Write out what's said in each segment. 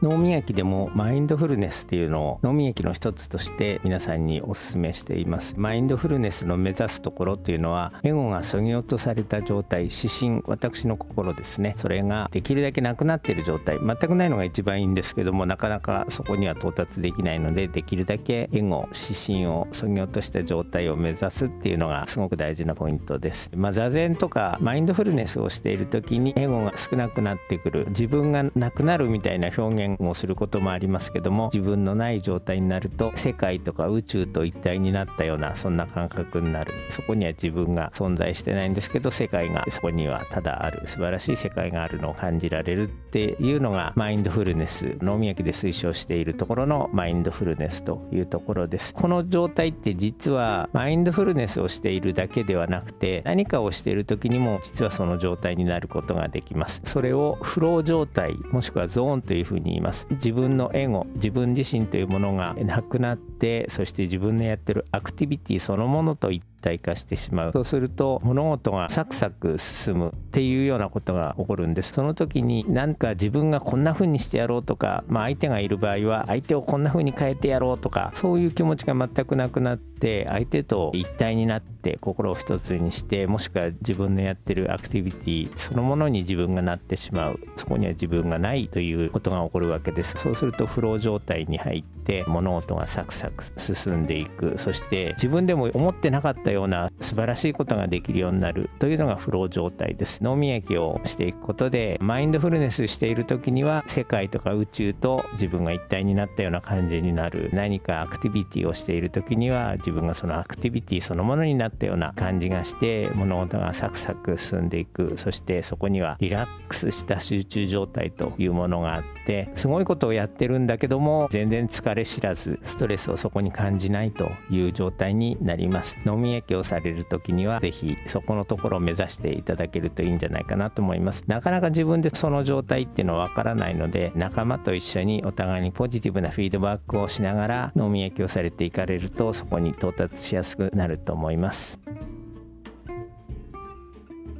脳磨きでもマインドフルネスっていうのを脳磨きの一つとして皆さんにお勧めしています。マインドフルネスの目指すところっていうのはエゴがそぎ落とされた状態指針私の心ですね。それができるだけなくなっている状態。全くないのが一番いいんですけどもなかなかそこには到達できないのでできるだけエゴ指針をそぎ落とした状態を目指すっていうのがすごく大事なポイントです。まあ座禅とかマインドフルネスをしている時にエゴが少なくなってくる。自分がなくなるみたいな表現をすることもありますけども自分のない状態になると世界とか宇宙と一体になったようなそんな感覚になる。そこには自分が存在してないんですけど世界がそこにはただある素晴らしい世界があるのを感じられるっていうのがマインドフルネス脳みやきで推奨しているところのマインドフルネスというところです。この状態って実はマインドフルネスをしているだけではなくて何かをしている時にも実はその状態になることができます。それをフロー状態もしくはゾーンというふうにいます。自分のエゴ自分自身というものがなくなってそして自分のやってるアクティビティそのものと一体化してしまう。そうすると物事がサクサク進むっていうようなことが起こるんです。その時に何か自分がこんな風にしてやろうとか、まあ、相手がいる場合は相手をこんな風に変えてやろうとかそういう気持ちが全くなくなって相手と一体になって心を一つにしてもしくは自分のやってるアクティビティそのものに自分がなってしまう。そこには自分がないということが起こるわけです。そうするとフロー状態に入って物事がサクサク進んでいく。そして自分でも思ってなかったような素晴らしいことができるようになる。というのがフロー状態です。脳みやきをしていくことでマインドフルネスしている時には世界とか宇宙と自分が一体になったような感じになる。何かアクティビティをしている時には自自分がそのアクティビティそのものになったような感じがして物事がサクサク進んでいく。そしてそこにはリラックスした集中状態というものがあってすごいことをやってるんだけども全然疲れ知らずストレスをそこに感じないという状態になります。脳みやきをされる時には是非そこのところを目指していただけるといいんじゃないかなと思います。なかなか自分でその状態っていうのはわからないので仲間と一緒にお互いにポジティブなフィードバックをしながら脳みやきをされていかれるとそこに到達しやすくなると思います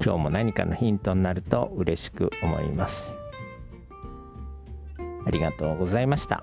今日も何かのヒントになると嬉しく思いますありがとうございました。